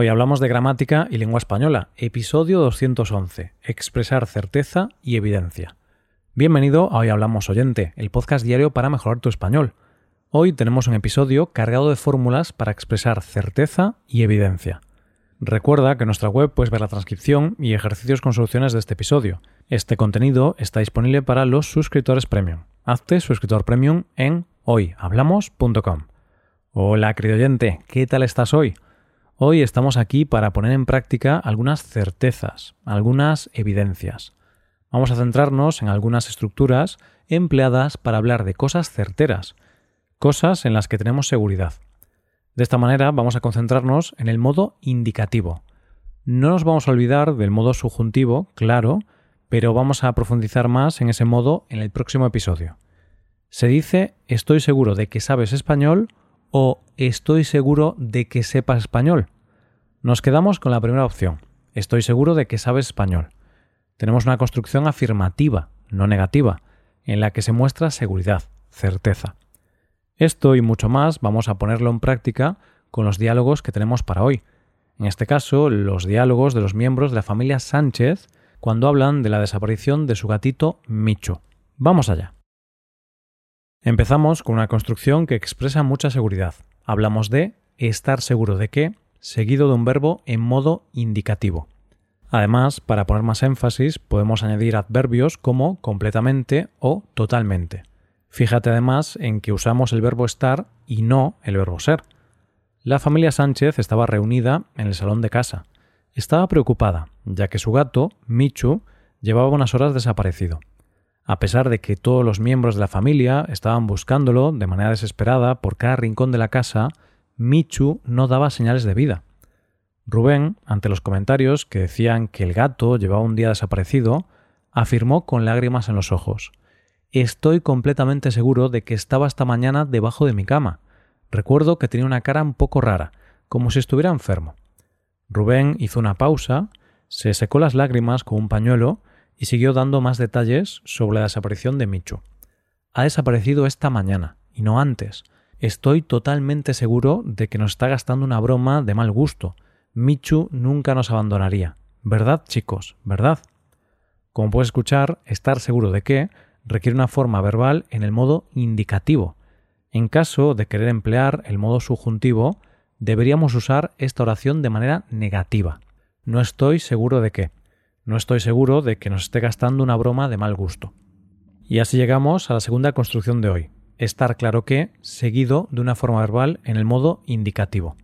Hoy hablamos de gramática y lengua española, episodio 211, expresar certeza y evidencia. Bienvenido a Hoy Hablamos Oyente, el podcast diario para mejorar tu español. Hoy tenemos un episodio cargado de fórmulas para expresar certeza y evidencia. Recuerda que en nuestra web puedes ver la transcripción y ejercicios con soluciones de este episodio. Este contenido está disponible para los suscriptores premium. Hazte suscriptor premium en hoyhablamos.com. Hola, querido oyente, ¿qué tal estás hoy? Hoy estamos aquí para poner en práctica algunas certezas, algunas evidencias. Vamos a centrarnos en algunas estructuras empleadas para hablar de cosas certeras, cosas en las que tenemos seguridad. De esta manera vamos a concentrarnos en el modo indicativo. No nos vamos a olvidar del modo subjuntivo, claro, pero vamos a profundizar más en ese modo en el próximo episodio. Se dice estoy seguro de que sabes español o estoy seguro de que sepas español? Nos quedamos con la primera opción. Estoy seguro de que sabes español. Tenemos una construcción afirmativa, no negativa, en la que se muestra seguridad, certeza. Esto y mucho más vamos a ponerlo en práctica con los diálogos que tenemos para hoy. En este caso, los diálogos de los miembros de la familia Sánchez cuando hablan de la desaparición de su gatito Micho. Vamos allá. Empezamos con una construcción que expresa mucha seguridad. Hablamos de estar seguro de que, seguido de un verbo en modo indicativo. Además, para poner más énfasis, podemos añadir adverbios como completamente o totalmente. Fíjate además en que usamos el verbo estar y no el verbo ser. La familia Sánchez estaba reunida en el salón de casa. Estaba preocupada, ya que su gato, Michu, llevaba unas horas desaparecido. A pesar de que todos los miembros de la familia estaban buscándolo de manera desesperada por cada rincón de la casa, Michu no daba señales de vida. Rubén, ante los comentarios que decían que el gato llevaba un día desaparecido, afirmó con lágrimas en los ojos Estoy completamente seguro de que estaba esta mañana debajo de mi cama. Recuerdo que tenía una cara un poco rara, como si estuviera enfermo. Rubén hizo una pausa, se secó las lágrimas con un pañuelo y siguió dando más detalles sobre la desaparición de Michu. Ha desaparecido esta mañana, y no antes. Estoy totalmente seguro de que nos está gastando una broma de mal gusto. Michu nunca nos abandonaría. ¿Verdad, chicos? ¿Verdad? Como puedes escuchar, estar seguro de que requiere una forma verbal en el modo indicativo. En caso de querer emplear el modo subjuntivo, deberíamos usar esta oración de manera negativa. No estoy seguro de qué. No estoy seguro de que nos esté gastando una broma de mal gusto. Y así llegamos a la segunda construcción de hoy. Estar claro que, seguido de una forma verbal en el modo indicativo.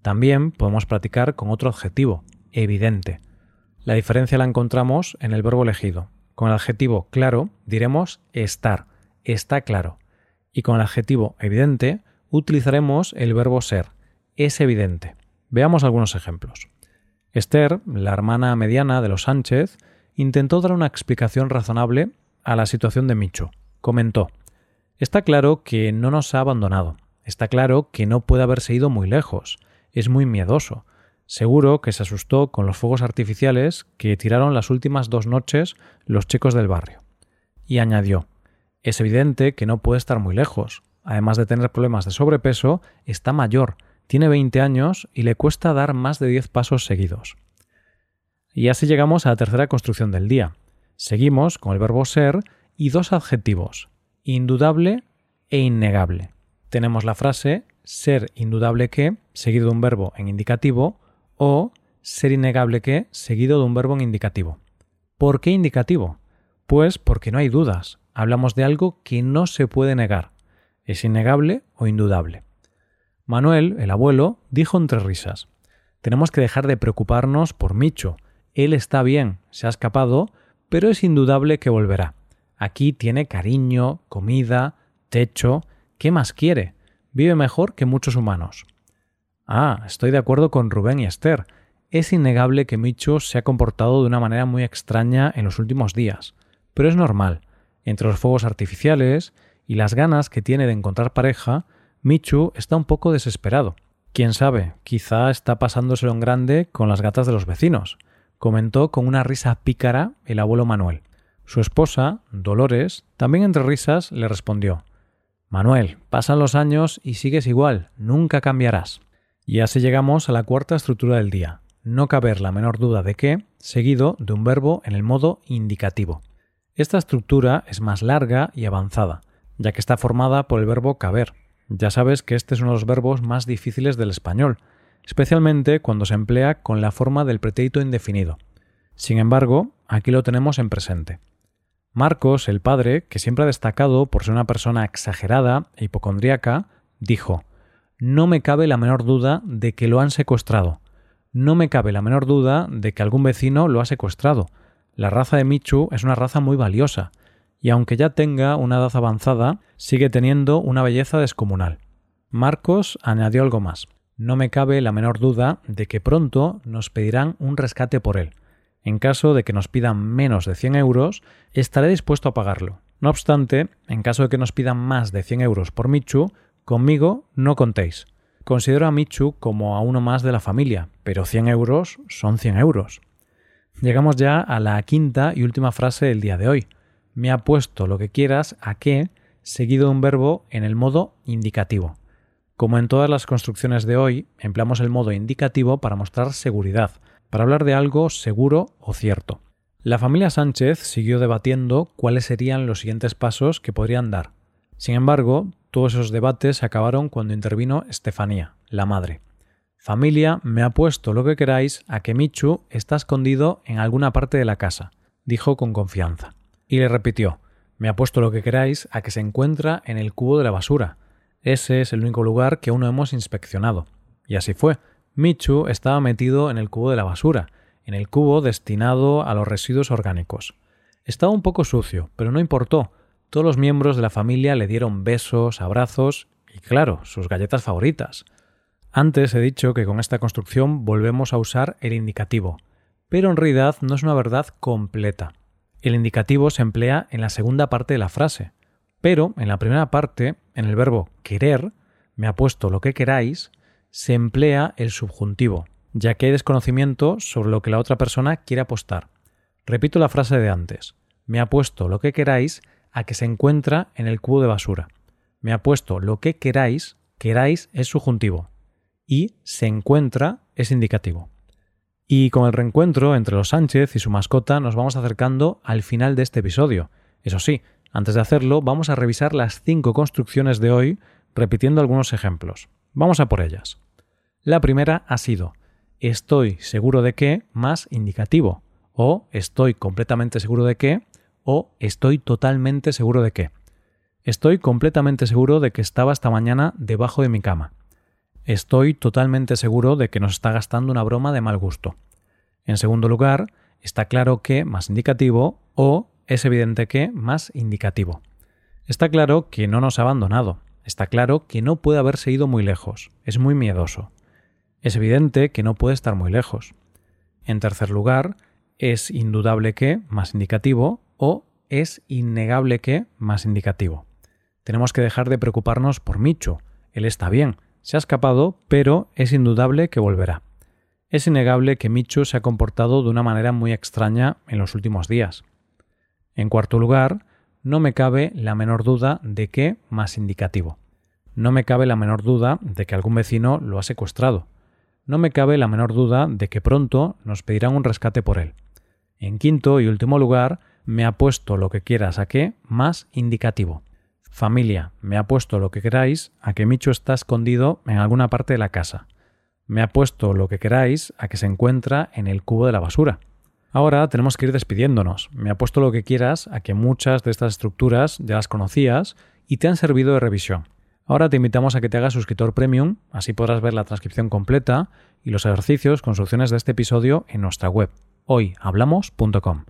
También podemos practicar con otro adjetivo, evidente. La diferencia la encontramos en el verbo elegido. Con el adjetivo claro diremos estar, está claro. Y con el adjetivo evidente utilizaremos el verbo ser, es evidente. Veamos algunos ejemplos. Esther, la hermana mediana de los Sánchez, intentó dar una explicación razonable a la situación de Micho. Comentó Está claro que no nos ha abandonado. Está claro que no puede haberse ido muy lejos. Es muy miedoso. Seguro que se asustó con los fuegos artificiales que tiraron las últimas dos noches los chicos del barrio. Y añadió Es evidente que no puede estar muy lejos. Además de tener problemas de sobrepeso, está mayor tiene 20 años y le cuesta dar más de 10 pasos seguidos. Y así llegamos a la tercera construcción del día. Seguimos con el verbo ser y dos adjetivos, indudable e innegable. Tenemos la frase ser indudable que, seguido de un verbo en indicativo, o ser innegable que, seguido de un verbo en indicativo. ¿Por qué indicativo? Pues porque no hay dudas. Hablamos de algo que no se puede negar. Es innegable o indudable. Manuel, el abuelo, dijo entre risas Tenemos que dejar de preocuparnos por Micho. Él está bien, se ha escapado, pero es indudable que volverá. Aquí tiene cariño, comida, techo. ¿Qué más quiere? Vive mejor que muchos humanos. Ah, estoy de acuerdo con Rubén y Esther. Es innegable que Micho se ha comportado de una manera muy extraña en los últimos días, pero es normal. Entre los fuegos artificiales y las ganas que tiene de encontrar pareja, Michu está un poco desesperado. Quién sabe, quizá está pasándoselo en grande con las gatas de los vecinos, comentó con una risa pícara el abuelo Manuel. Su esposa, Dolores, también entre risas, le respondió Manuel, pasan los años y sigues igual, nunca cambiarás. Y así llegamos a la cuarta estructura del día, no caber la menor duda de que, seguido de un verbo en el modo indicativo. Esta estructura es más larga y avanzada, ya que está formada por el verbo caber. Ya sabes que este es uno de los verbos más difíciles del español, especialmente cuando se emplea con la forma del pretérito indefinido. Sin embargo, aquí lo tenemos en presente. Marcos, el padre, que siempre ha destacado por ser una persona exagerada e hipocondríaca, dijo No me cabe la menor duda de que lo han secuestrado. No me cabe la menor duda de que algún vecino lo ha secuestrado. La raza de Michu es una raza muy valiosa, y aunque ya tenga una edad avanzada, sigue teniendo una belleza descomunal. Marcos añadió algo más. No me cabe la menor duda de que pronto nos pedirán un rescate por él. En caso de que nos pidan menos de 100 euros, estaré dispuesto a pagarlo. No obstante, en caso de que nos pidan más de 100 euros por Michu, conmigo no contéis. Considero a Michu como a uno más de la familia, pero 100 euros son 100 euros. Llegamos ya a la quinta y última frase del día de hoy. Me ha puesto lo que quieras a qué, seguido de un verbo en el modo indicativo. Como en todas las construcciones de hoy, empleamos el modo indicativo para mostrar seguridad, para hablar de algo seguro o cierto. La familia Sánchez siguió debatiendo cuáles serían los siguientes pasos que podrían dar. Sin embargo, todos esos debates se acabaron cuando intervino Estefanía, la madre. Familia, me ha puesto lo que queráis a que Michu está escondido en alguna parte de la casa, dijo con confianza. Y le repitió, me ha puesto lo que queráis a que se encuentra en el cubo de la basura. Ese es el único lugar que aún no hemos inspeccionado. Y así fue. Michu estaba metido en el cubo de la basura, en el cubo destinado a los residuos orgánicos. Estaba un poco sucio, pero no importó. Todos los miembros de la familia le dieron besos, abrazos y, claro, sus galletas favoritas. Antes he dicho que con esta construcción volvemos a usar el indicativo, pero en realidad no es una verdad completa. El indicativo se emplea en la segunda parte de la frase, pero en la primera parte, en el verbo querer, me ha puesto lo que queráis, se emplea el subjuntivo, ya que hay desconocimiento sobre lo que la otra persona quiere apostar. Repito la frase de antes. Me ha puesto lo que queráis a que se encuentra en el cubo de basura. Me ha puesto lo que queráis, queráis es subjuntivo. Y se encuentra es indicativo. Y con el reencuentro entre los Sánchez y su mascota nos vamos acercando al final de este episodio. Eso sí, antes de hacerlo vamos a revisar las cinco construcciones de hoy repitiendo algunos ejemplos. Vamos a por ellas. La primera ha sido estoy seguro de que más indicativo o estoy completamente seguro de que o estoy totalmente seguro de que. Estoy completamente seguro de que estaba esta mañana debajo de mi cama. Estoy totalmente seguro de que nos está gastando una broma de mal gusto. En segundo lugar, está claro que más indicativo o es evidente que más indicativo. Está claro que no nos ha abandonado. Está claro que no puede haberse ido muy lejos. Es muy miedoso es evidente que no puede estar muy lejos. En tercer lugar, es indudable que más indicativo o es innegable que más indicativo. Tenemos que dejar de preocuparnos por Micho. Él está bien, se ha escapado, pero es indudable que volverá. Es innegable que Micho se ha comportado de una manera muy extraña en los últimos días. En cuarto lugar, no me cabe la menor duda de que más indicativo. No me cabe la menor duda de que algún vecino lo ha secuestrado no me cabe la menor duda de que pronto nos pedirán un rescate por él. En quinto y último lugar, me ha puesto lo que quieras a qué más indicativo. Familia, me ha puesto lo que queráis a que Micho está escondido en alguna parte de la casa. Me ha puesto lo que queráis a que se encuentra en el cubo de la basura. Ahora tenemos que ir despidiéndonos. Me ha puesto lo que quieras a que muchas de estas estructuras ya las conocías y te han servido de revisión. Ahora te invitamos a que te hagas suscriptor premium, así podrás ver la transcripción completa y los ejercicios con soluciones de este episodio en nuestra web, hoyhablamos.com.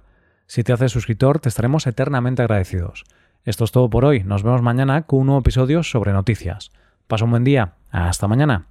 Si te haces suscriptor, te estaremos eternamente agradecidos. Esto es todo por hoy. Nos vemos mañana con un nuevo episodio sobre noticias. Pasa un buen día. Hasta mañana.